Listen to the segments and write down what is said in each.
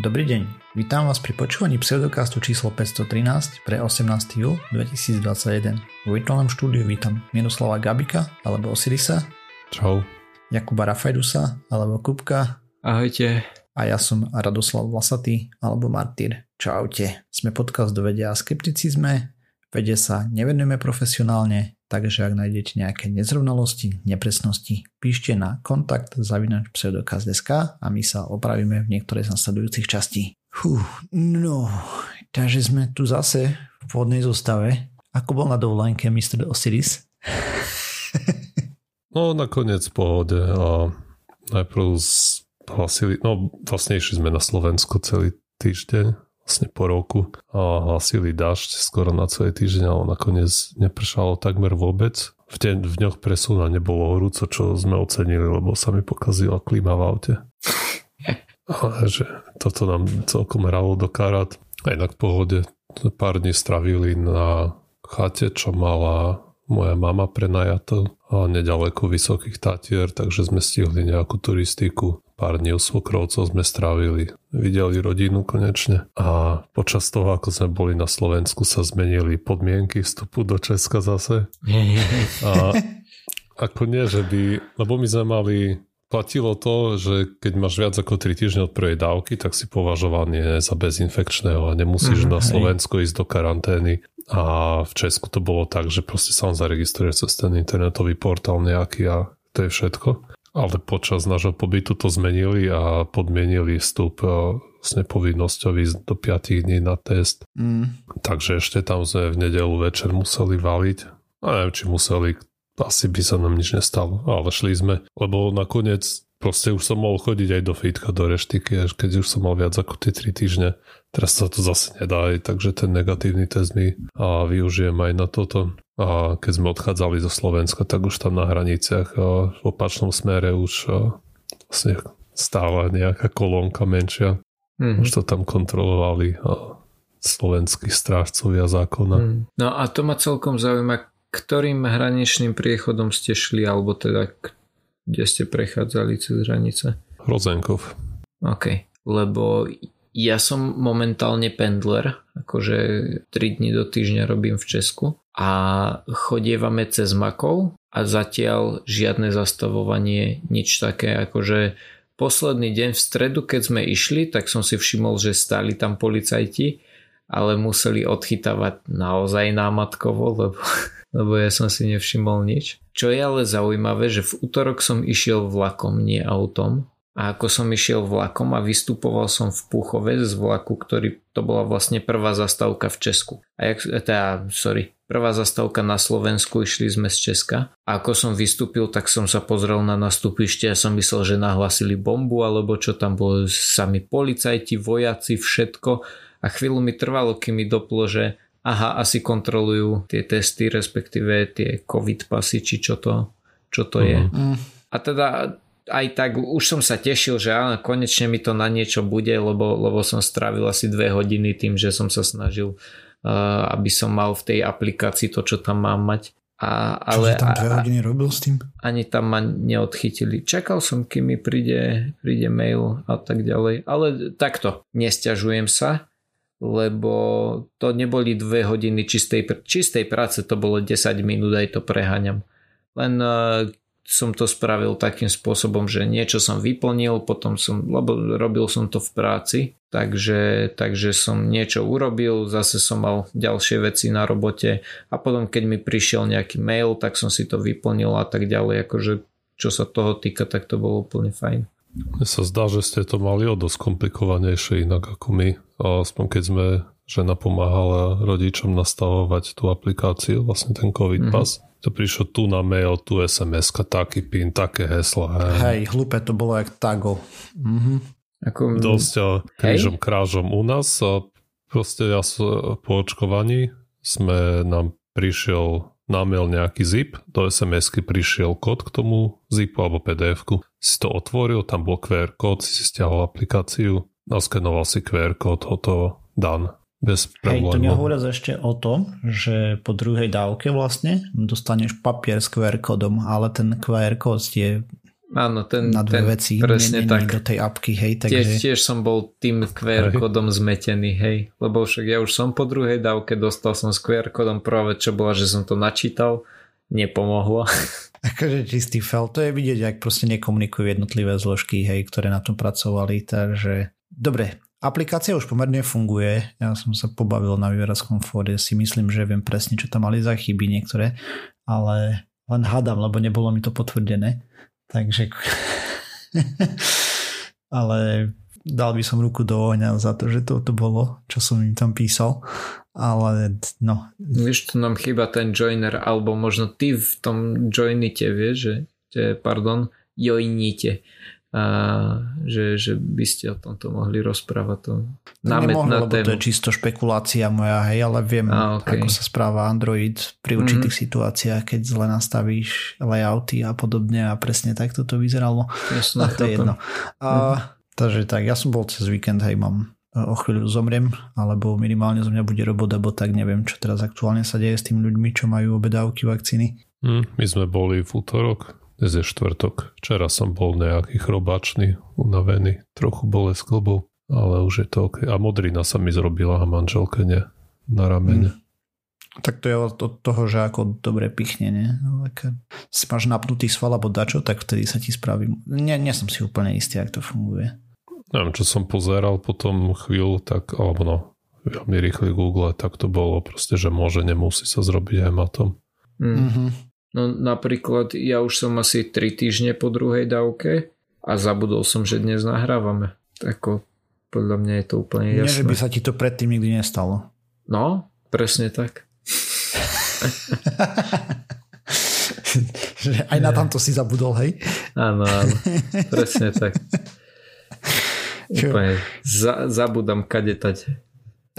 Dobrý deň, vítam vás pri počúvaní pseudokastu číslo 513 pre 18. júl 2021. V virtuálnom štúdiu vítam Miroslava Gabika alebo Osirisa. Čau. Jakuba Rafajdusa alebo Kupka. Ahojte. A ja som Radoslav Vlasatý alebo Martyr. Čaute. Sme podcast do vedia a skepticizme. Vede sa nevenujeme profesionálne, takže ak nájdete nejaké nezrovnalosti, nepresnosti, píšte na kontakt zavinač pseudokaz.sk a my sa opravíme v niektorej z nasledujúcich častí. Fú, no, takže sme tu zase v pôvodnej zostave. Ako bol na dovolenke Mr. Osiris? no, nakoniec v pohode. A najprv hlasili, no vlastne išli sme na Slovensko celý týždeň vlastne po roku a hlasili dažď skoro na celý týždeň, ale nakoniec nepršalo takmer vôbec. V, deň, v dňoch presúna nebolo horúco, čo sme ocenili, lebo sa mi pokazila klíma v aute. Ale že toto nám celkom hralo do karát. A inak v pohode pár dní stravili na chate, čo mala moja mama prenajato a nedaleko Vysokých Tatier, takže sme stihli nejakú turistiku. Pár dní u svokrovcov sme strávili, videli rodinu konečne a počas toho, ako sme boli na Slovensku, sa zmenili podmienky vstupu do Česka zase. A ako nie, že by, lebo my sme mali platilo to, že keď máš viac ako 3 týždne od prvej dávky, tak si považovaný za bezinfekčného a nemusíš mm, na Slovensko hej. ísť do karantény. A v Česku to bolo tak, že proste sa on zaregistruje cez ten internetový portál nejaký a to je všetko. Ale počas nášho pobytu to zmenili a podmienili vstup e, vlastne povinnosťou ísť do 5 dní na test. Mm. Takže ešte tam sme v nedelu večer museli valiť. A neviem, či museli, asi by sa nám nič nestalo, ale šli sme, lebo nakoniec proste už som mohol chodiť aj do fitka, do reštiky, až keď už som mal viac ako tie 3 týždne. Teraz sa to zase nedá, takže ten negatívny test mi a využijem aj na toto. A keď sme odchádzali zo Slovenska, tak už tam na hraniciach v opačnom smere už vlastne stála nejaká kolónka menšia. Mm-hmm. Už to tam kontrolovali a slovenskí strážcovia zákona. Mm. No a to ma celkom zaujíma, ktorým hraničným priechodom ste šli, alebo teda kde ste prechádzali cez hranice? Rozenkov. OK, lebo ja som momentálne pendler, akože 3 dní do týždňa robím v Česku a chodievame cez Makov a zatiaľ žiadne zastavovanie, nič také, akože posledný deň v stredu, keď sme išli, tak som si všimol, že stáli tam policajti, ale museli odchytávať naozaj námatkovo, lebo lebo ja som si nevšimol nič. Čo je ale zaujímavé, že v útorok som išiel vlakom, nie autom. A ako som išiel vlakom a vystupoval som v Púchove z vlaku, ktorý to bola vlastne prvá zastávka v Česku. A jak, teda, sorry, prvá zastávka na Slovensku, išli sme z Česka. A ako som vystúpil, tak som sa pozrel na nastupište a som myslel, že nahlasili bombu, alebo čo tam bolo, sami policajti, vojaci, všetko. A chvíľu mi trvalo, kým mi doplo, že aha, asi kontrolujú tie testy, respektíve tie covid pasy, či čo to, čo to je. Mm. A teda aj tak už som sa tešil, že áno, konečne mi to na niečo bude, lebo, lebo som strávil asi dve hodiny tým, že som sa snažil, uh, aby som mal v tej aplikácii to, čo tam mám mať. A, ale, Čo tam dve hodiny robil s tým? Ani tam ma neodchytili. Čakal som, kým mi príde, príde mail a tak ďalej. Ale takto, nestiažujem sa lebo to neboli dve hodiny čistej, čistej práce, to bolo 10 minút, aj to preháňam. Len uh, som to spravil takým spôsobom, že niečo som vyplnil, potom som, lebo robil som to v práci, takže, takže som niečo urobil, zase som mal ďalšie veci na robote a potom keď mi prišiel nejaký mail, tak som si to vyplnil a tak ďalej, akože čo sa toho týka, tak to bolo úplne fajn. Mne sa zdá, že ste to mali o dosť komplikovanejšie inak ako my. Aspoň keď sme žena pomáhala rodičom nastavovať tú aplikáciu, vlastne ten COVID mm-hmm. pas. To prišlo tu na mail, tu sms taký pin, také heslo. Hej, hej hlúpe to bolo jak tago. Mm-hmm. Ako... Dosť krížom krážom u nás a proste ja po očkovaní sme nám prišiel na mail nejaký zip, do SMS-ky prišiel kód k tomu zipu alebo PDF-ku. Si to otvoril, tam bol QR kód, si si stiahol aplikáciu, naskenoval si QR kód, hotovo, dan. Bez problémov. Hej, to nehovoria ešte o tom, že po druhej dávke vlastne dostaneš papier s QR kódom, ale ten QR kód je Áno, ten, na dve ten veci, presne nie, nie, tak. do tej apky, hej, takže... Tiež, tiež som bol tým QR kódom zmetený, hej, lebo však ja už som po druhej dávke, dostal som s QR kódom, prvá vec, čo bola, že som to načítal, nepomohlo. Akože čistý fail, to je vidieť, ak proste nekomunikujú jednotlivé zložky, hej, ktoré na tom pracovali, takže dobre, aplikácia už pomerne funguje, ja som sa pobavil na výrazkom fóre, si myslím, že viem presne, čo tam mali za chyby niektoré, ale len hádam, lebo nebolo mi to potvrdené. Takže... ale dal by som ruku do ohňa za to, že to, to bolo, čo som im tam písal. Ale no. Vieš, tu nám chýba ten joiner, alebo možno ty v tom joinite, vieš, že pardon, joinite a že, že by ste o tomto mohli rozprávať to Nemohlo, na lebo tému. to je čisto špekulácia moja, hej, ale viem, A, okay. ako sa správa Android pri určitých mm-hmm. situáciách, keď zle nastavíš layouty a podobne a presne takto to vyzeralo. Jasné, a to je jedno. A, mm-hmm. Takže tak, ja som bol cez víkend, hej, mám o chvíľu zomriem, alebo minimálne zo mňa bude robota, bo tak neviem, čo teraz aktuálne sa deje s tými ľuďmi, čo majú obedávky vakcíny. Mm, my sme boli v útorok, dnes je štvrtok. Včera som bol nejaký chrobačný, unavený, trochu bolesť klbov, ale už je to ok. A modrina sa mi zrobila a manželke nie na ramene. Mm. Tak to je od toho, že ako dobre pichne, nie? Keď si máš napnutý sval alebo dačo, tak vtedy sa ti spraví. Nie, nie som si úplne istý, ako to funguje. Neviem, čo som pozeral potom chvíľu, tak, alebo no, veľmi rýchly Google, tak to bolo proste, že môže, nemusí sa zrobiť hematom. Mm. Mm-hmm. No napríklad ja už som asi 3 týždne po druhej dávke a zabudol som, že dnes nahrávame. Ako podľa mňa je to úplne jasné. Nie, že by sa ti to predtým nikdy nestalo. No, presne tak. že aj na tamto si zabudol, hej? Áno, áno. Presne tak. Úplne za, zabudám kadetať.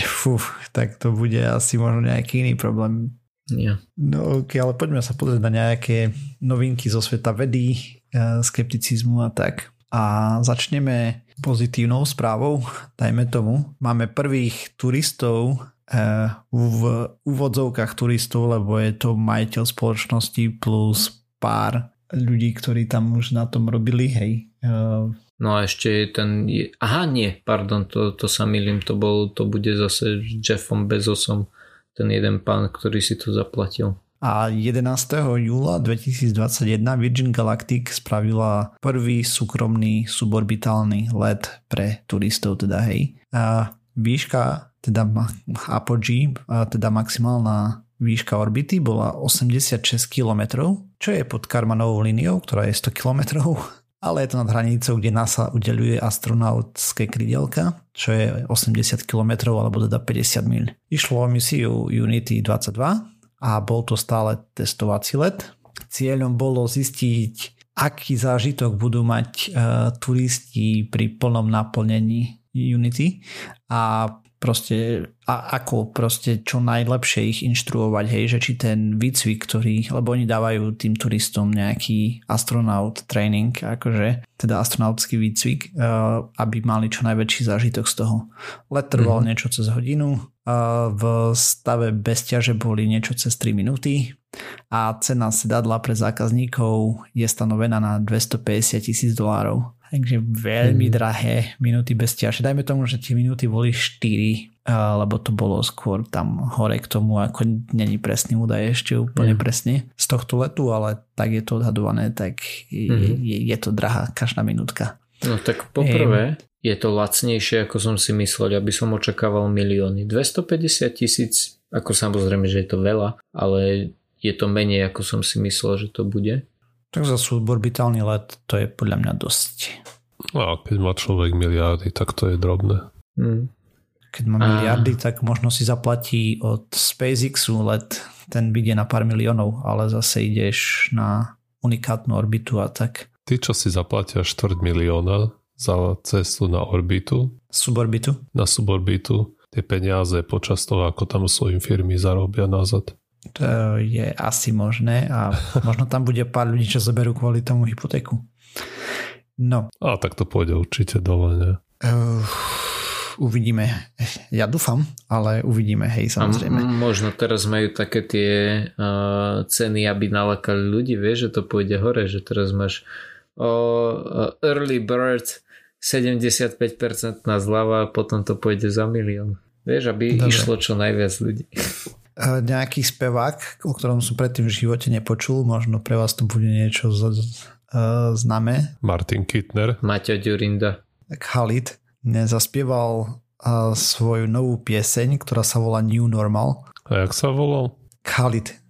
Fú, tak to bude asi možno nejaký iný problém. Nie. No ok, ale poďme sa pozrieť na nejaké novinky zo sveta vedy, skepticizmu a tak. A začneme pozitívnou správou, dajme tomu. Máme prvých turistov v úvodzovkách turistov, lebo je to majiteľ spoločnosti plus pár ľudí, ktorí tam už na tom robili, hej. No a ešte je ten... Aha, nie, pardon, to, to sa milím, to, bol, to bude zase Jeffom Bezosom ten jeden pán, ktorý si to zaplatil. A 11. júla 2021 Virgin Galactic spravila prvý súkromný suborbitálny let pre turistov, teda hej. A výška, teda apogee, teda maximálna výška orbity bola 86 km, čo je pod Karmanovou líniou, ktorá je 100 km ale je to nad hranicou, kde NASA udeluje astronautské krydelka, čo je 80 km alebo teda 50 mil. Išlo o misiu Unity 22 a bol to stále testovací let. Cieľom bolo zistiť, aký zážitok budú mať uh, turisti pri plnom naplnení Unity a proste a ako proste čo najlepšie ich inštruovať, hej, že či ten výcvik, ktorý, lebo oni dávajú tým turistom nejaký astronaut training, akože, teda astronautský výcvik, uh, aby mali čo najväčší zážitok z toho. Let trval mm-hmm. niečo cez hodinu, uh, v stave bez ťaže boli niečo cez 3 minúty a cena sedadla pre zákazníkov je stanovená na 250 tisíc dolárov. Takže veľmi hmm. drahé minúty bez ťaže. Dajme tomu, že tie minúty boli 4, lebo to bolo skôr tam hore k tomu, ako není presný údaj ešte úplne hmm. presne z tohto letu, ale tak je to odhadované, tak hmm. je, je to drahá každá minútka. No tak poprvé, je to lacnejšie, ako som si myslel, aby som očakával milióny. 250 tisíc, ako samozrejme, že je to veľa, ale je to menej, ako som si myslel, že to bude. Tak za suborbitálny let to je podľa mňa dosť. A keď má človek miliardy, tak to je drobné. Hmm. Keď má miliardy, a... tak možno si zaplatí od SpaceXu let, ten ide na pár miliónov, ale zase ideš na unikátnu orbitu a tak. Ty, čo si zaplatia štvrť milióna za cestu na orbitu. Suborbitu? Na suborbitu. Tie peniaze počas toho, ako tam svojim firmy zarobia nazad. To je asi možné a možno tam bude pár ľudí, čo zoberú kvôli tomu hypotéku. No. A tak to pôjde určite dole, ne? Uh, uvidíme. Ja dúfam, ale uvidíme, hej, samozrejme. A možno teraz majú také tie uh, ceny, aby nalakali ľudí, vieš, že to pôjde hore, že teraz máš o early bird 75% na zľava a potom to pôjde za milión. Vieš, aby Dobre. išlo čo najviac ľudí. Nejaký spevák, o ktorom som predtým v živote nepočul, možno pre vás to bude niečo z, uh, známe. Martin Kittner. Maťo Ďurinda. Khalid nezaspieval uh, svoju novú pieseň, ktorá sa volá New Normal. A jak sa volal? Khalid.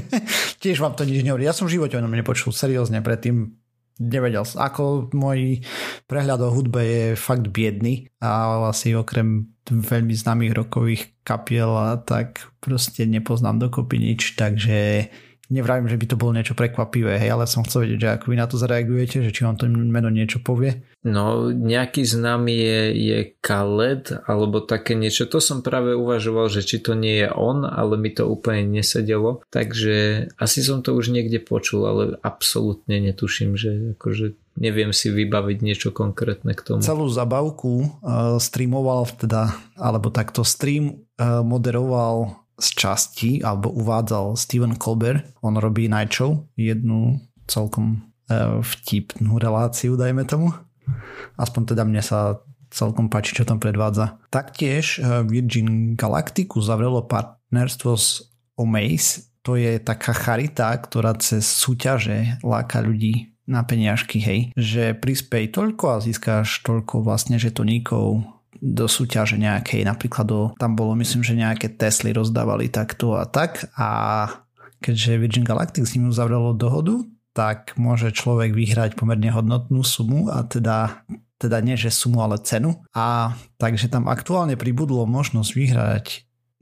Tiež vám to nič nehovorí. Ja som v živote o ňom nepočul seriózne predtým. Nevedel Ako môj prehľad o hudbe je fakt biedný a asi okrem veľmi známych rokových kapiel tak proste nepoznám dokopy nič, takže nevravím, že by to bolo niečo prekvapivé, hej, ale som chcel vedieť, že ako vy na to zareagujete, že či vám to meno niečo povie. No, nejaký známy je, je Khaled, alebo také niečo. To som práve uvažoval, že či to nie je on, ale mi to úplne nesedelo. Takže asi som to už niekde počul, ale absolútne netuším, že akože neviem si vybaviť niečo konkrétne k tomu. Celú zabavku uh, streamoval teda, alebo takto stream uh, moderoval z časti alebo uvádzal Steven Colbert. On robí Night jednu celkom uh, vtipnú reláciu, dajme tomu. Aspoň teda mne sa celkom páči, čo tam predvádza. Taktiež uh, Virgin Galacticu zavrelo partnerstvo s Omaze. To je taká charita, ktorá cez súťaže láka ľudí na peniažky, hej. Že prispej toľko a získáš toľko vlastne žetoníkov do súťaže nejakej, napríklad do, tam bolo myslím, že nejaké Tesly rozdávali takto a tak a keďže Virgin Galactic s ním uzavrelo dohodu, tak môže človek vyhrať pomerne hodnotnú sumu a teda teda nie že sumu, ale cenu. A takže tam aktuálne pribudlo možnosť vyhrať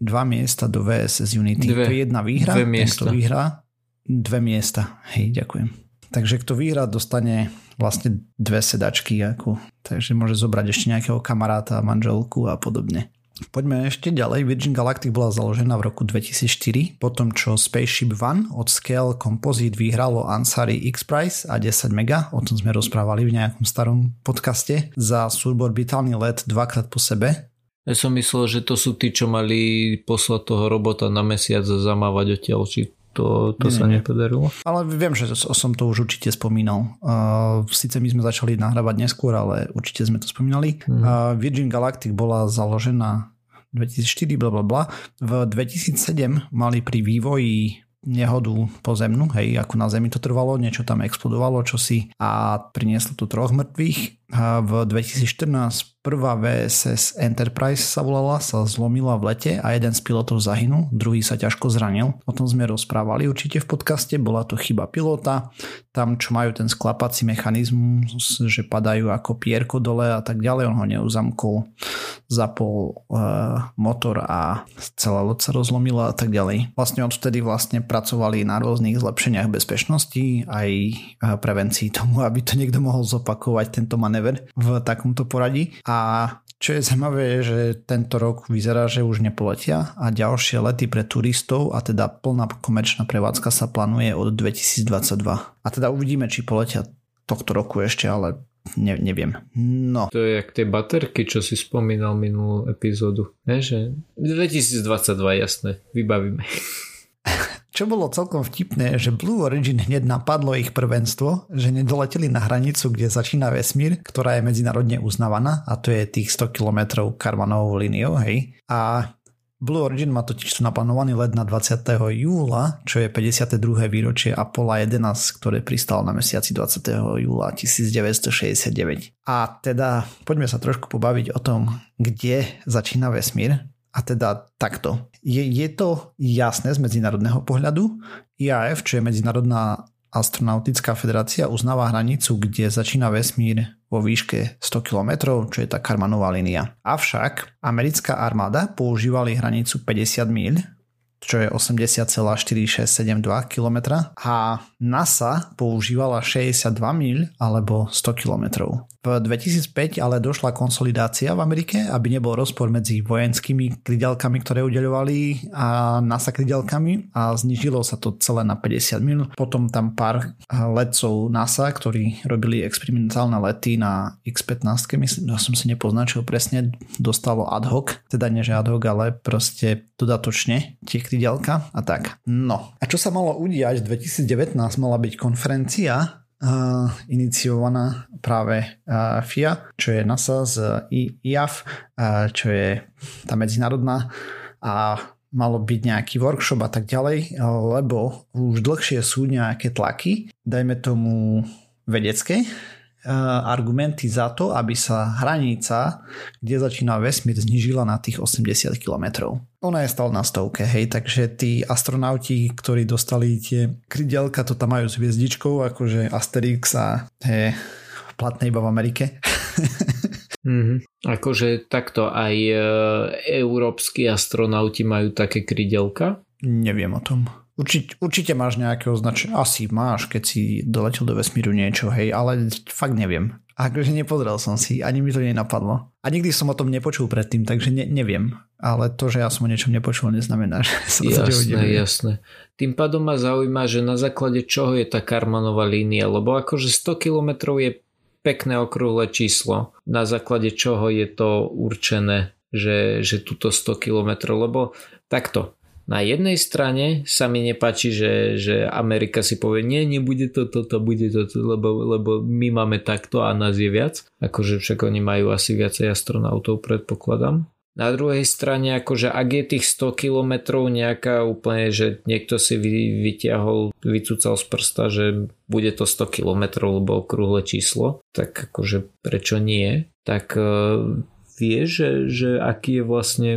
dva miesta do VSS Unity. Dve, to je jedna výhra, dve miesta. kto vyhrá dve miesta. Hej, ďakujem. Takže kto vyhrá, dostane vlastne dve sedačky, ako, takže môže zobrať ešte nejakého kamaráta, manželku a podobne. Poďme ešte ďalej. Virgin Galactic bola založená v roku 2004, potom čo Spaceship One od Scale Composite vyhralo Ansari X-Prize a 10 mega, o tom sme rozprávali v nejakom starom podcaste, za suborbitálny let dvakrát po sebe. Ja som myslel, že to sú tí, čo mali poslať toho robota na mesiac a zamávať odtiaľ, či to, to nie, sa nie. nepodarilo. Ale viem, že som to už určite spomínal. Uh, Sice my sme začali nahrávať neskôr, ale určite sme to spomínali. Hmm. Uh, Virgin Galactic bola založená 2004, bla bla bla. V 2007 mali pri vývoji nehodu pozemnú, hej, ako na Zemi to trvalo, niečo tam explodovalo, čosi a prinieslo tu troch mŕtvych. V 2014 Prvá VSS Enterprise sa volala, sa zlomila v lete a jeden z pilotov zahynul, druhý sa ťažko zranil. O tom sme rozprávali určite v podcaste, bola to chyba pilota, tam čo majú ten sklapací mechanizmus, že padajú ako pierko dole a tak ďalej, on ho neuzamkol, zapol uh, motor a celá loď sa rozlomila a tak ďalej. Vlastne odtedy vlastne pracovali na rôznych zlepšeniach bezpečnosti aj prevencii tomu, aby to niekto mohol zopakovať tento manéver v takomto poradí. A čo je zaujímavé je, že tento rok vyzerá, že už nepoletia a ďalšie lety pre turistov a teda plná komerčná prevádzka sa plánuje od 2022. A teda uvidíme, či poletia tohto roku ešte, ale ne, neviem. No. To je jak tie baterky, čo si spomínal minulú epizódu. Ne, že 2022, jasné, vybavíme. Čo bolo celkom vtipné, že Blue Origin hneď napadlo ich prvenstvo, že nedoleteli na hranicu, kde začína vesmír, ktorá je medzinárodne uznávaná a to je tých 100 km karvanovou líniou, hej. A Blue Origin má totiž naplánovaný let na 20. júla, čo je 52. výročie Apollo 11, ktoré pristalo na mesiaci 20. júla 1969. A teda poďme sa trošku pobaviť o tom, kde začína vesmír, a teda takto. Je, je to jasné z medzinárodného pohľadu. IAF, čo je Medzinárodná astronautická federácia, uznáva hranicu, kde začína vesmír vo výške 100 km, čo je tá Karmanová línia. Avšak americká armáda používali hranicu 50 míľ, čo je 80,4672 km a NASA používala 62 míľ alebo 100 km. V 2005 ale došla konsolidácia v Amerike, aby nebol rozpor medzi vojenskými krydelkami, ktoré udeľovali a NASA krydelkami a znižilo sa to celé na 50 minút. Potom tam pár letcov NASA, ktorí robili experimentálne lety na X-15, myslím, že som si nepoznačil presne, dostalo ad hoc, teda nie že ad hoc, ale proste dodatočne tie krydelka a tak. No. A čo sa malo udiať? V 2019 mala byť konferencia uh, iniciovaná práve uh, FIA, čo je NASA z IAF, uh, čo je tá medzinárodná a malo byť nejaký workshop a tak ďalej, lebo už dlhšie sú nejaké tlaky, dajme tomu vedecké, argumenty za to, aby sa hranica, kde začína vesmír, znižila na tých 80 km. Ona je stále na stovke, hej, takže tí astronauti, ktorí dostali tie krydelka, to tam majú s hviezdičkou, akože Asterix a je platné iba v Amerike. mm-hmm. Akože takto aj e, európsky astronauti majú také krydelka? Neviem o tom. Určite, určite máš nejaké označenie, asi máš, keď si doletel do vesmíru niečo, hej, ale fakt neviem. Akože nepozrel som si, ani mi to nenapadlo. A nikdy som o tom nepočul predtým, takže ne, neviem. Ale to, že ja som o niečom nepočul, neznamená, že sa jasné, to jasné. Tým pádom ma zaujíma, že na základe čoho je tá Karmanová línia, lebo akože 100 km je pekné okrúhle číslo. Na základe čoho je to určené, že, že túto 100 km, lebo takto, na jednej strane sa mi nepáči, že, že Amerika si povie, nie, nebude to toto, bude to, lebo, lebo my máme takto a nás je viac. Akože však oni majú asi viacej astronautov, predpokladám. Na druhej strane, akože ak je tých 100 km nejaká úplne, že niekto si vy, vyťahol, vycúcal z prsta, že bude to 100 km, lebo okrúhle číslo, tak akože prečo nie? Tak uh, vie, že, že aký je vlastne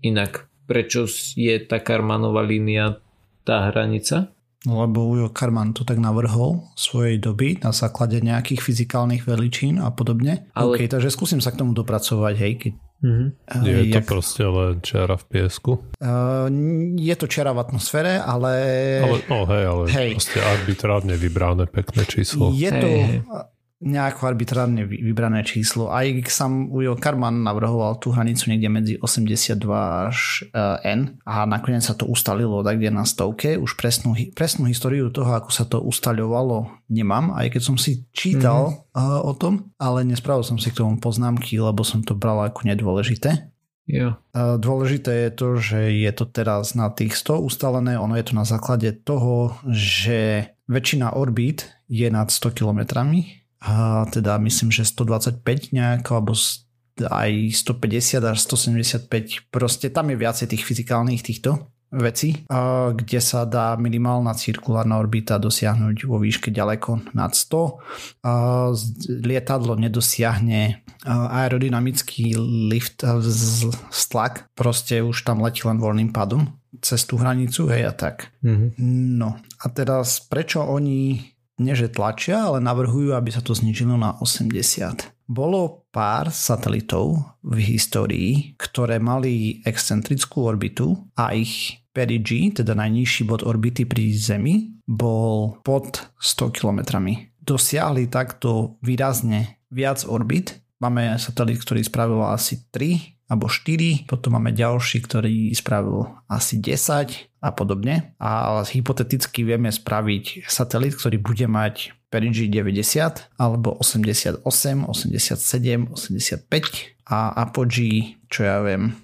inak prečo je tá Karmanová línia tá hranica? No, lebo Ujo Karman to tak navrhol svojej doby na základe nejakých fyzikálnych veličín a podobne. Ale... OK, takže skúsim sa k tomu dopracovať, hej, keď Mm-hmm. Je jak... to proste len čiara v piesku? Uh, je to čiara v atmosfére, ale... ale no hej, ale hej. proste arbitrárne vybrané pekné číslo. Je to... Hej nejako arbitrárne vybrané číslo. Aj sam Ujo Karman navrhoval tú hranicu niekde medzi 82 až eh, N a nakoniec sa to ustalilo tak kde na stovke. Už presnú, presnú históriu toho, ako sa to ustaľovalo, nemám, aj keď som si čítal mm-hmm. o tom, ale nespravil som si k tomu poznámky, lebo som to bral ako nedôležité. Yeah. Dôležité je to, že je to teraz na tých 100 ustalené, ono je to na základe toho, že väčšina orbít je nad 100 kilometrami a teda myslím, že 125 nejak, alebo aj 150 až 175, proste tam je viacej tých fyzikálnych týchto veci, kde sa dá minimálna cirkulárna orbita dosiahnuť vo výške ďaleko nad 100. Lietadlo nedosiahne aerodynamický lift stlak, proste už tam letí len voľným padom cez tú hranicu, hej a tak. Mm-hmm. No a teraz prečo oni nie že tlačia, ale navrhujú, aby sa to znižilo na 80. Bolo pár satelitov v histórii, ktoré mali excentrickú orbitu a ich perigee, teda najnižší bod orbity pri Zemi, bol pod 100 km. Dosiahli takto výrazne viac orbit. Máme satelit, ktorý spravil asi 3 alebo 4, potom máme ďalší, ktorý spravil asi 10 a podobne. A hypoteticky vieme spraviť satelit, ktorý bude mať Perigee 90 alebo 88, 87, 85 a Apogee, čo ja viem,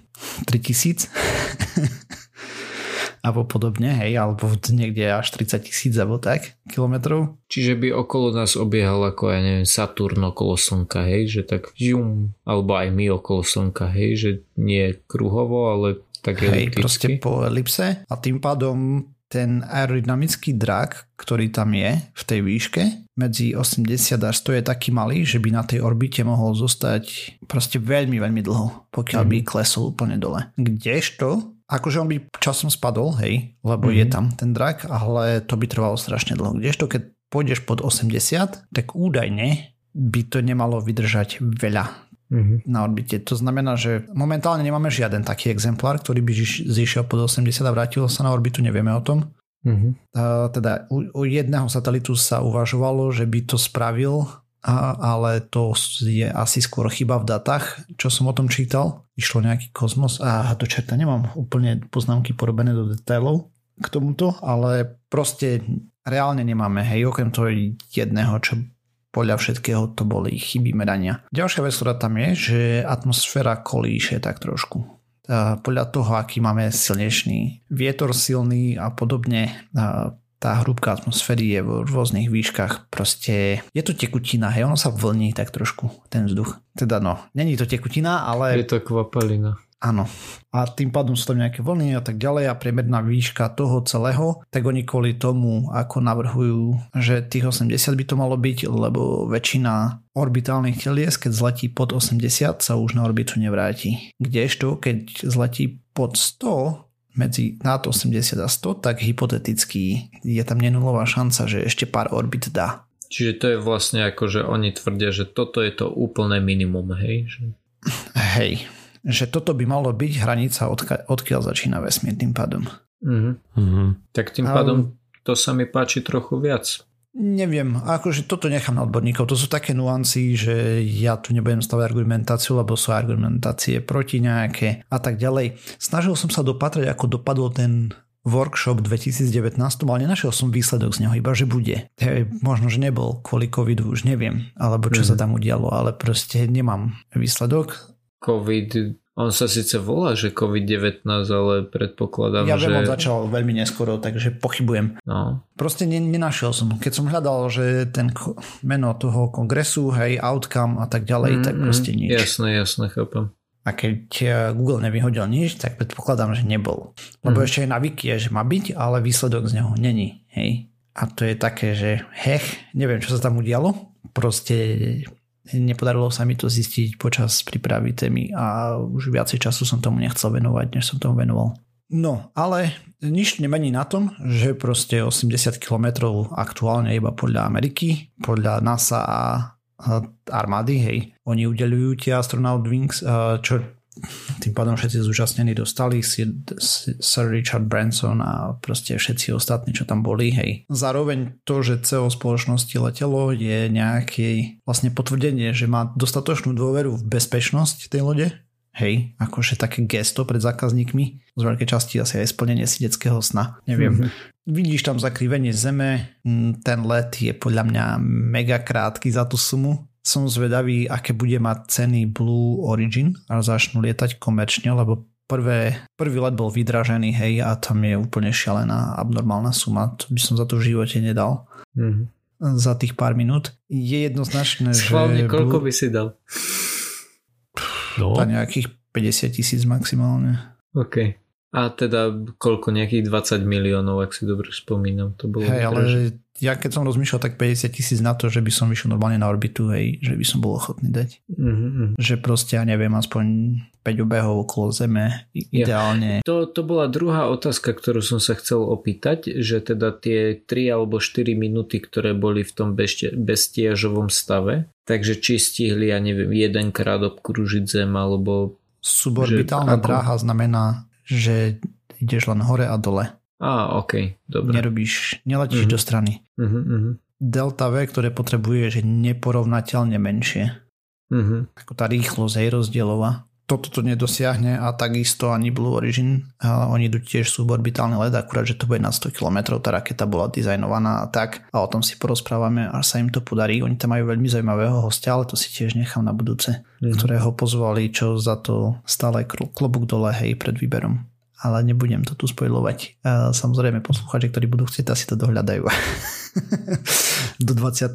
3000 alebo podobne, hej, alebo niekde až 30 tisíc alebo tak kilometrov. Čiže by okolo nás obiehal ako, ja neviem, Saturn okolo Slnka, hej, že tak žum, alebo aj my okolo Slnka, hej, že nie kruhovo, ale tak Hej, proste po elipse a tým pádom ten aerodynamický drak, ktorý tam je v tej výške, medzi 80 až 100 je taký malý, že by na tej orbite mohol zostať proste veľmi, veľmi dlho, pokiaľ mm. by klesol úplne dole. Kdežto Akože on by časom spadol, hej, lebo mm-hmm. je mhm. tam ten drak, ale to by trvalo strašne dlho. Kdežto keď pôjdeš pod 80, tak údajne by to nemalo vydržať veľa mm-hmm. na orbite. To znamená, že momentálne nemáme žiaden taký exemplár, ktorý by zišiel pod 80 a vrátil sa na orbitu, nevieme o tom. Mm-hmm. Uh, teda u, u jedného satelitu sa uvažovalo, že by to spravil ale to je asi skôr chyba v datách, čo som o tom čítal. Išlo nejaký kozmos a do čerta nemám úplne poznámky porobené do detailov k tomuto, ale proste reálne nemáme, hej, okrem toho jedného, čo podľa všetkého to boli chyby merania. Ďalšia vec, ktorá tam je, že atmosféra kolíše tak trošku. Podľa toho, aký máme silnejší vietor silný a podobne, tá hrúbka atmosféry je v rôznych výškach. Proste je to tekutina, hej, ono sa vlní tak trošku, ten vzduch. Teda no, není to tekutina, ale... Je to kvapalina. Áno. A tým pádom sú tam nejaké vlny a tak ďalej a priemerná výška toho celého, tak oni kvôli tomu, ako navrhujú, že tých 80 by to malo byť, lebo väčšina orbitálnych telies, keď zletí pod 80, sa už na orbitu nevráti. Kdežto, keď zletí pod 100, medzi nad 80 a 100, tak hypoteticky je tam nenulová šanca, že ešte pár orbit dá. Čiže to je vlastne ako, že oni tvrdia, že toto je to úplné minimum, hej? Hej, že toto by malo byť hranica, odkiaľ, odkiaľ začína vesmír tým pádom. Mm-hmm. Tak tým pádom to sa mi páči trochu viac. Neviem, akože toto nechám na odborníkov. To sú také nuancy, že ja tu nebudem stavať argumentáciu, lebo sú argumentácie proti nejaké a tak ďalej. Snažil som sa dopatrať, ako dopadol ten workshop 2019, ale nenašiel som výsledok z neho, iba že bude. Hej, možno, že nebol kvôli covidu, už neviem, alebo čo mm-hmm. sa tam udialo, ale proste nemám výsledok. COVID, on sa síce volá, že COVID-19, ale predpokladám, ja že... Ja viem, on začal veľmi neskoro, takže pochybujem. No. Proste ne, nenašiel som. Keď som hľadal, že ten meno toho kongresu, hej, outcome a tak ďalej, mm, tak proste nič. Jasné, jasné, chápem. A keď eh, Google nevyhodil nič, tak predpokladám, že nebol. Lebo mm. ešte aj na wiki je, že má byť, ale výsledok z neho není. Hej. A to je také, že hech, neviem, čo sa tam udialo. Proste Nepodarilo sa mi to zistiť počas prípravy témy a už viacej času som tomu nechcel venovať, než som tomu venoval. No, ale nič nemení na tom, že proste 80 km aktuálne iba podľa Ameriky, podľa NASA a armády, hej. Oni udelujú tie Astronaut Wings, čo tým pádom všetci zúčastnení dostali Sir Richard Branson a proste všetci ostatní, čo tam boli, hej. Zároveň to, že CEO spoločnosti letelo je nejaké vlastne potvrdenie, že má dostatočnú dôveru v bezpečnosť tej lode, hej, akože také gesto pred zákazníkmi, z veľkej časti asi aj splnenie si detského sna, neviem. Mm-hmm. Vidíš tam zakrivenie zeme, ten let je podľa mňa mega krátky za tú sumu, som zvedavý, aké bude mať ceny Blue Origin a začnú lietať komerčne, lebo prvé, prvý let bol vydražený, hej, a tam je úplne šialená, abnormálna suma. To by som za to v živote nedal. Mm-hmm. Za tých pár minút. Je jednoznačné, Schválne, že... koľko Blue... by si dal? No. nejakých 50 tisíc maximálne. OK. A teda koľko, nejakých 20 miliónov, ak si dobre spomínam. To bolo Hej, ale ja keď som rozmýšľal tak 50 tisíc na to, že by som vyšiel normálne na orbitu, hej, že by som bol ochotný dať. Mm-hmm. Že proste, ja neviem, aspoň 5 obehov okolo Zeme, ideálne. Ja. To, to bola druhá otázka, ktorú som sa chcel opýtať, že teda tie 3 alebo 4 minúty, ktoré boli v tom bestiežovom stave, takže či stihli, ja neviem, jedenkrát obkrúžiť Zem, alebo... Suborbitálna že, dráha znamená, že ideš len hore a dole. Á, ok, dobre. Nerobíš, neletíš mm-hmm. do strany. Mm-hmm. Delta V, ktoré potrebuje, je neporovnateľne menšie. Mm-hmm. Ako tá rýchlosť je rozdielová. Toto to nedosiahne a takisto ani Blue Origin. Oni idú tiež suborbitálny let, akurát, že to bude na 100 km, tá raketa bola dizajnovaná a tak. A o tom si porozprávame, až sa im to podarí. Oni tam majú veľmi zaujímavého hostia, ale to si tiež nechám na budúce, mm-hmm. ktorého pozvali, čo za to stále klobúk dole, hej, pred výberom ale nebudem to tu spojovať. Samozrejme, poslucháči, ktorí budú chcieť, asi to dohľadajú. Do 20.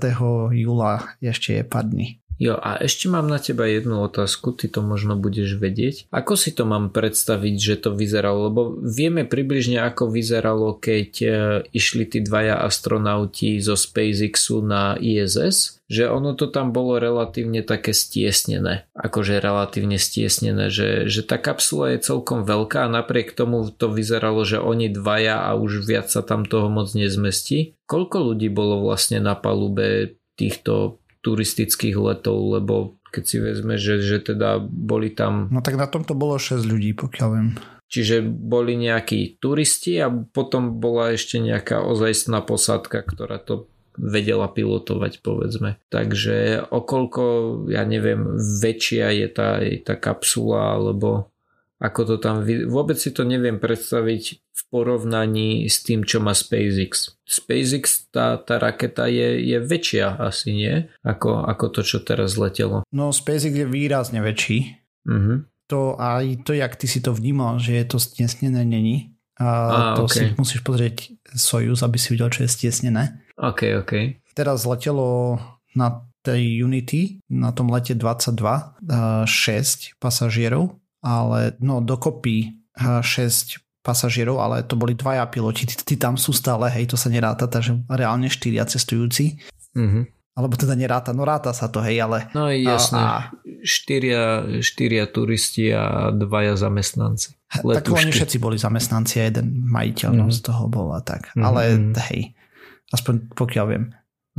júla ešte je pár dní. Jo, a ešte mám na teba jednu otázku, ty to možno budeš vedieť. Ako si to mám predstaviť, že to vyzeralo? Lebo vieme približne, ako vyzeralo, keď e, išli tí dvaja astronauti zo SpaceXu na ISS, že ono to tam bolo relatívne také stiesnené. Akože relatívne stiesnené, že, že tá kapsula je celkom veľká a napriek tomu to vyzeralo, že oni dvaja a už viac sa tam toho moc nezmestí. Koľko ľudí bolo vlastne na palube týchto turistických letov, lebo keď si vezme, že, že teda boli tam... No tak na tom to bolo 6 ľudí, pokiaľ viem. Čiže boli nejakí turisti a potom bola ešte nejaká ozajstná posádka, ktorá to vedela pilotovať povedzme. Takže okolko, ja neviem, väčšia je tá, tá kapsula alebo ako to tam, vôbec si to neviem predstaviť v porovnaní s tým, čo má SpaceX. SpaceX, tá, tá raketa je, je väčšia asi, nie? Ako, ako to, čo teraz letelo. No SpaceX je výrazne väčší. Uh-huh. To aj to, jak ty si to vnímal, že je to stiesnené, není. A, a to okay. si musíš pozrieť Soyuz, aby si videl, čo je stiesnené. OK, OK. Teraz letelo na tej Unity, na tom lete 22, 6 pasažierov ale no dokopy 6 pasažierov, ale to boli dvaja piloti, tí, tí tam sú stále, hej, to sa neráta, takže reálne štyria cestujúci. Mm-hmm. Alebo teda neráta, no ráta sa to, hej, ale... No jasné, a, a... Štyria, štyria turisti a dvaja zamestnanci. Letušky. Tak oni všetci boli zamestnanci a jeden majiteľ mm-hmm. z toho bol a tak. Mm-hmm. Ale hej, aspoň pokiaľ viem.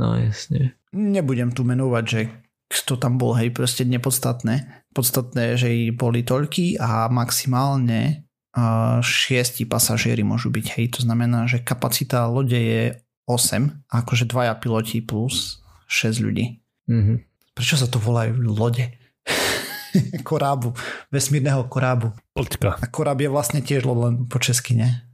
No jasne. Nebudem tu menovať, že kto tam bol, hej, proste nepodstatné. Podstatné, že boli toľky a maximálne šiesti pasažieri môžu byť, hej, to znamená, že kapacita lode je 8, akože dvaja piloti plus 6 ľudí. Mm-hmm. Prečo sa to volajú lode? korábu, vesmírneho korábu. Loďka. A koráb je vlastne tiež len po česky, ne?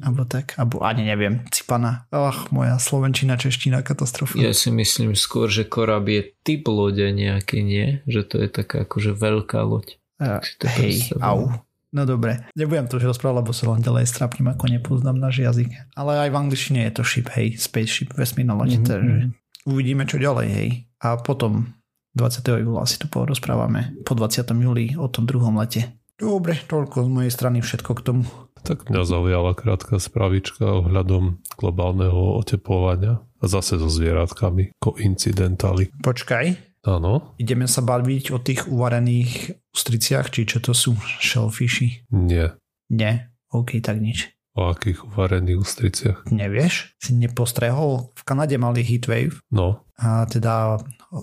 Alebo tak, alebo ani neviem, cipana. Ach, moja slovenčina, čeština, katastrofa. Ja si myslím skôr, že korab je typ lode nejaký, nie? Že to je taká akože veľká loď. Uh, hej, au. No dobre, nebudem to už rozprávať, lebo sa len ďalej strapním, ako nepoznám náš jazyk. Ale aj v angličtine je to ship, hej, spaceship, vesmírna loď, mm-hmm. takže uvidíme, čo ďalej, hej. A potom 20. júla si tu porozprávame, po 20. júli o tom druhom lete. Dobre, toľko z mojej strany všetko k tomu. Tak mňa zaujala krátka spravička ohľadom globálneho oteplovania a zase so zvieratkami, koincidentály. Počkaj, Áno. Ideme sa baviť o tých uvarených ústriciach, či čo to sú? Shellfishy? Nie. Nie? OK, tak nič. O akých uvarených ústriciach? Nevieš? Si nepostrehol? V Kanade mali heatwave. No. A teda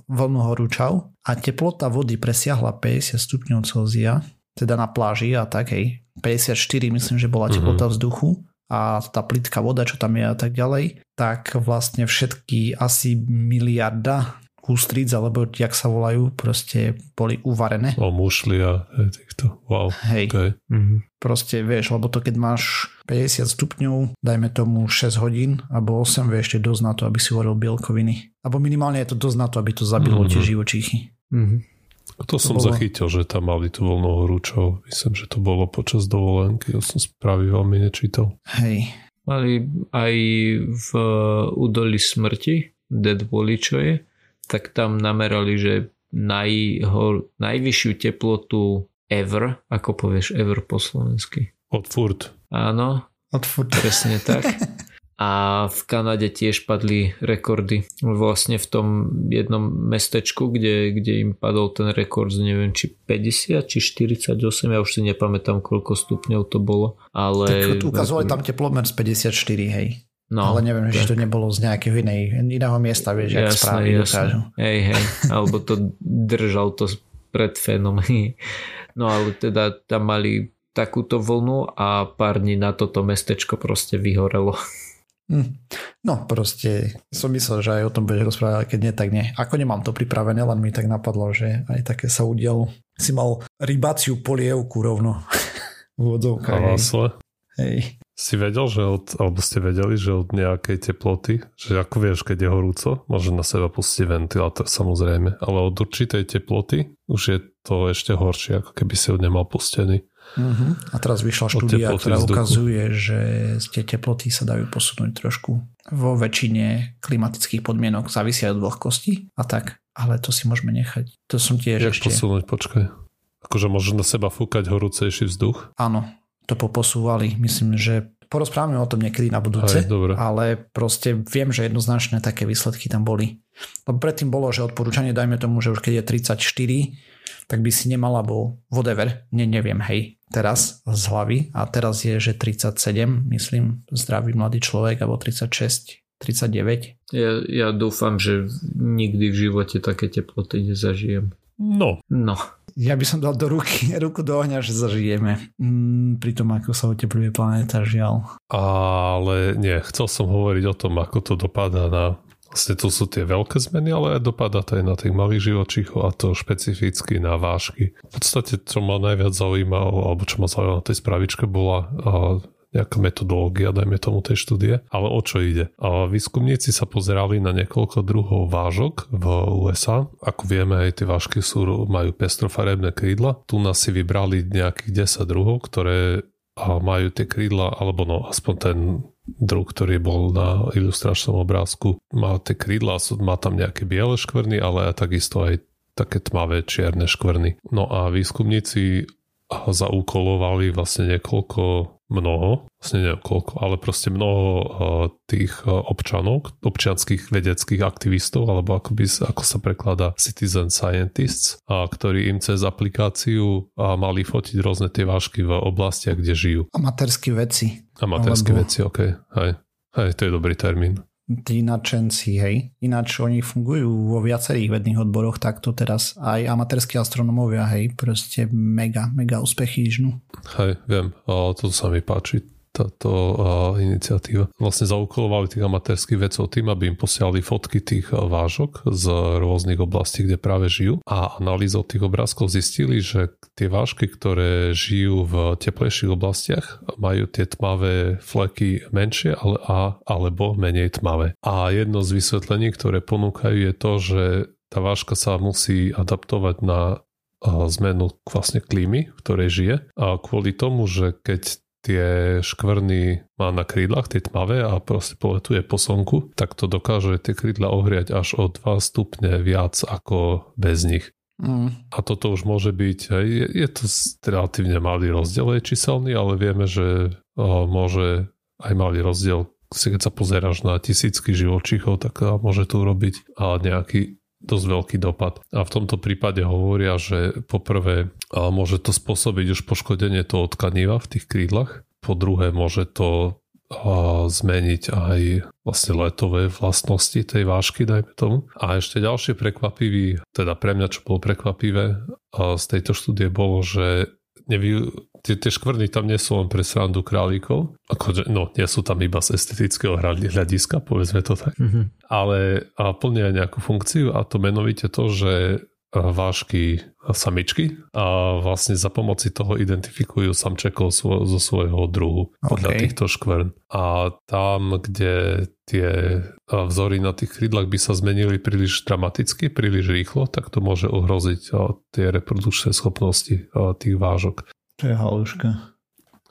vlnu horúčav a teplota vody presiahla 50 stupňov Celzia teda na pláži a tak, hej, 54 myslím, že bola teplota mm-hmm. vzduchu a tá plitka voda, čo tam je a tak ďalej, tak vlastne všetky asi miliarda ústric, alebo jak sa volajú, proste boli uvarené. O mušli a týchto, wow. Hej. Okay. Mm-hmm. Proste vieš, lebo to keď máš 50 stupňov, dajme tomu 6 hodín, alebo 8, vieš, ešte dosť na to, aby si uvaril bielkoviny. Alebo minimálne je to dosť na to, aby to zabilo mm-hmm. tie živočíchy. Mm-hmm. To, to som bolo... zachytil, že tam mali tú voľnú horúčov. Myslím, že to bolo počas dovolenky. Ja som správy veľmi nečítal. Hej. Mali aj v údolí smrti, Dead Valley, čo je, tak tam namerali, že najhor, najvyššiu teplotu ever, ako povieš ever po slovensky. Od furt. Áno. Od furt. Presne tak. a v Kanade tiež padli rekordy. Vlastne v tom jednom mestečku, kde, kde im padol ten rekord, neviem, či 50, či 48, ja už si nepamätám, koľko stupňov to bolo. Ale... Tak ukazovali tam teplomer z 54, hej. No, ale neviem, tak. že to nebolo z nejakého inej, iného miesta, vieš, jak správy dokážu. Hej, hej, alebo to držal to pred fénom. No ale teda tam mali takúto vlnu a pár dní na toto mestečko proste vyhorelo. Hm. No proste som myslel, že aj o tom budeš rozprávať, ale keď nie, tak nie. Ako nemám to pripravené, len mi tak napadlo, že aj také sa udialo. Si mal rybáciu polievku rovno v úvodzovkách. Hej. Si vedel, že od, alebo ste vedeli, že od nejakej teploty, že ako vieš, keď je horúco, môže na seba pustiť ventilátor samozrejme, ale od určitej teploty už je to ešte horšie, ako keby si ho nemal pustený. Uh-huh. A teraz vyšla štúdia, ktorá ukazuje, že tie teploty sa dajú posunúť trošku vo väčšine klimatických podmienok, závisia od vlhkosti a tak. Ale to si môžeme nechať. To som tiež Jak ešte... posunúť, počkaj. Akože môže na seba fúkať horúcejší vzduch? Áno, to poposúvali. Myslím, že porozprávame o tom niekedy na budúce, Aj, ale proste viem, že jednoznačné také výsledky tam boli. Lebo predtým bolo, že odporúčanie, dajme tomu, že už keď je 34, tak by si nemala bol whatever, ne, neviem, hej, teraz z hlavy a teraz je, že 37, myslím, zdravý mladý človek, alebo 36, 39. Ja, ja dúfam, že nikdy v živote také teploty nezažijem. No. No. Ja by som dal do ruky, ruku do ohňa, že zažijeme. Mm, pri tom, ako sa otepluje planéta, žiaľ. Ale nie, chcel som hovoriť o tom, ako to dopadá na Vlastne tu sú tie veľké zmeny, ale dopadá to aj na tých malých živočíchov a to špecificky na vážky. V podstate, čo ma najviac zaujímalo, alebo čo ma zaujímalo na tej spravičke, bola nejaká metodológia, dajme tomu tej štúdie, ale o čo ide? A výskumníci sa pozerali na niekoľko druhov vážok v USA. Ako vieme, aj tie vážky sú, majú pestrofarebné krídla. Tu nás si vybrali nejakých 10 druhov, ktoré majú tie krídla, alebo no aspoň ten druh, ktorý bol na ilustračnom obrázku, má tie krídla, má tam nejaké biele škvrny, ale takisto aj také tmavé čierne škvrny. No a výskumníci zaúkolovali vlastne niekoľko mnoho, vlastne neviem koľko, ale proste mnoho uh, tých uh, občanov, občianských vedeckých aktivistov, alebo ako, by, ako sa prekladá citizen scientists, a ktorí im cez aplikáciu a mali fotiť rôzne tie vážky v oblastiach, kde žijú. Amatérsky veci. Amatérsky alebo... veci, ok. Hej. Hej, to je dobrý termín tí nadšenci, hej. Ináč oni fungujú vo viacerých vedných odboroch takto teraz. Aj amatérskí astronomovia, hej, proste mega, mega úspechy žnú. Hej, viem, a to sa mi páči táto iniciatíva. Vlastne zaukolovali tých amatérských vedcov tým, aby im posielali fotky tých vážok z rôznych oblastí, kde práve žijú a analýzou tých obrázkov zistili, že tie vážky, ktoré žijú v teplejších oblastiach, majú tie tmavé fleky menšie ale, a, alebo menej tmavé. A jedno z vysvetlení, ktoré ponúkajú je to, že tá vážka sa musí adaptovať na zmenu vlastne klímy, v ktorej žije. A kvôli tomu, že keď tie škvrny má na krídlach, tie tmavé a proste poletuje po slnku, tak to dokáže tie krídla ohriať až o 2 stupne viac ako bez nich. Mm. A toto už môže byť, je, je to relatívne malý rozdiel, je číselný, ale vieme, že o, môže aj malý rozdiel, keď sa pozeráš na tisícky živočíchov, tak môže tu urobiť nejaký dosť veľký dopad. A v tomto prípade hovoria, že poprvé môže to spôsobiť už poškodenie toho tkaniva v tých krídlach, po druhé môže to zmeniť aj vlastne letové vlastnosti tej vášky, dajme tomu. A ešte ďalšie prekvapivý, teda pre mňa čo bolo prekvapivé z tejto štúdie bolo, že nevy, tie, tie škvrny tam nie sú len pre srandu králíkov, akože, no nie sú tam iba z estetického hľadiska, povedzme to tak, mm-hmm. ale a plnia aj nejakú funkciu a to menovite to, že vážky samičky a vlastne za pomoci toho identifikujú samčekov svo, zo svojho druhu podľa okay. týchto škvrn. A tam, kde tie vzory na tých krídlach by sa zmenili príliš dramaticky, príliš rýchlo, tak to môže ohroziť tie reprodukčné schopnosti tých vážok. To je haluška.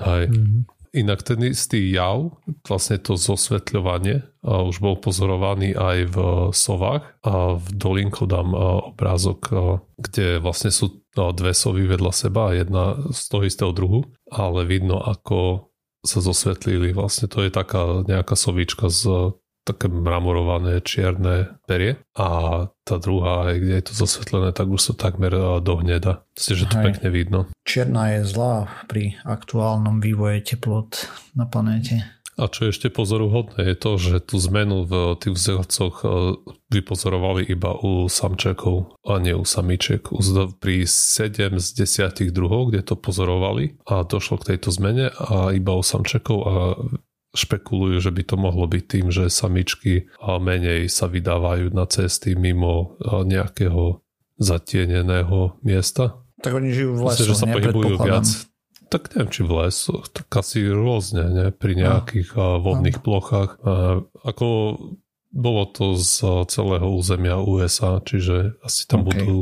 Hej. Mm-hmm. Inak ten istý jav, vlastne to zosvetľovanie, už bol pozorovaný aj v sovách a v dolinku dám obrázok, kde vlastne sú dve sovy vedľa seba a jedna z toho istého druhu, ale vidno ako sa zosvetlili. Vlastne to je taká nejaká sovička z také mramorované čierne perie a tá druhá, kde je to zasvetlené, tak už sú takmer do hneda. Ste, že to Hej. pekne vidno. Čierna je zlá pri aktuálnom vývoje teplot na planéte. A čo je ešte pozoruhodné je to, že tú zmenu v tých vzorcoch e, vypozorovali iba u samčekov a nie u samiček. Pri 7 z 10 druhov, kde to pozorovali a došlo k tejto zmene a iba u samčekov a špekulujú, že by to mohlo byť tým, že samičky menej sa vydávajú na cesty mimo nejakého zatieneného miesta. Tak oni žijú v lese, že sa pohybujú viac. Tak neviem, či v lesu, tak asi rôzne, ne? pri nejakých no. vodných no. plochách. Ako bolo to z celého územia USA, čiže asi tam okay. budú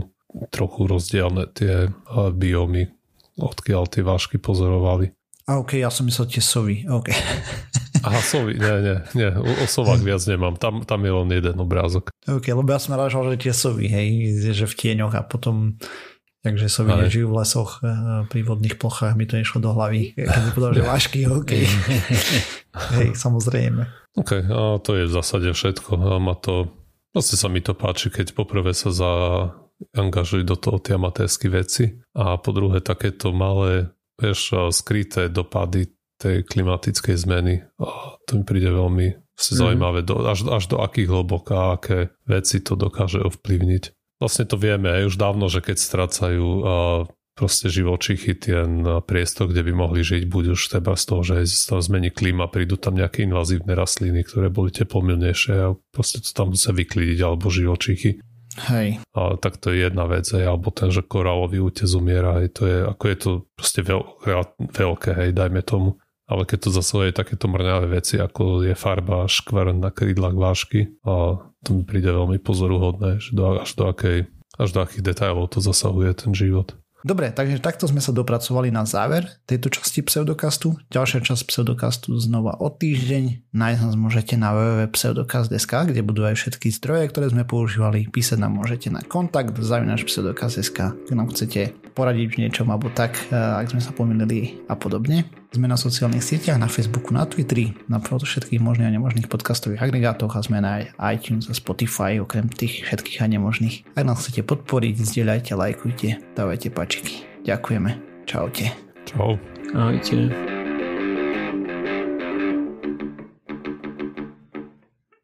trochu rozdielne tie biomy, odkiaľ tie vášky pozorovali. A ok, ja som myslel tie sovy. Okay. Aha, sovy, nie, nie, nie, o, sovách viac nemám, tam, tam je len jeden obrázok. Ok, lebo ja som rážal, že tie sovy, hej, že v tieňoch a potom Takže sovy nežijú v lesoch e, pri vodných plochách, mi to nešlo do hlavy, keď mi povedal, že vážky, OK. Hej, samozrejme. OK, a to je v zásade všetko. A ma to, vlastne sa mi to páči, keď poprvé sa za angažujú do toho tie amatérske veci a po druhé takéto malé, vieš, skryté dopady tej klimatickej zmeny. A to mi príde veľmi mm. zaujímavé, do, až, až do akých hlbok a aké veci to dokáže ovplyvniť. Vlastne to vieme aj už dávno, že keď strácajú proste živočichy ten priestor, kde by mohli žiť, buď už teba z toho, že sa zmení klíma, prídu tam nejaké invazívne rastliny, ktoré boli teplomilnejšie a proste to tam musia vyklidiť, alebo živočichy. Hej. A tak to je jedna vec, hej, alebo ten, že korálový útes umiera, hej, to je, ako je to proste veľ, veľké, hej, dajme tomu. Ale keď to zase takéto mrňavé veci, ako je farba škvrn na krídlach vášky, a to mi príde veľmi pozoruhodné, že do, až do akej až do akých detailov to zasahuje ten život. Dobre, takže takto sme sa dopracovali na záver tejto časti pseudokastu. Ďalšia časť pseudokastu znova o týždeň. Nájsť nás môžete na www.pseudokast.sk, kde budú aj všetky zdroje, ktoré sme používali. Písať nám môžete na kontakt zavinač pseudokast.sk, ak nám chcete poradiť v niečom alebo tak, eh, ak sme sa pomýlili a podobne. Sme na sociálnych sieťach, na Facebooku, na Twitteri, na všetkých možných a nemožných podcastových agregátoch a sme na iTunes a Spotify, okrem tých všetkých a nemožných. Ak nás chcete podporiť, zdieľajte, lajkujte, dávajte pačiky. Ďakujeme. Čaute. Čau. Ahojte.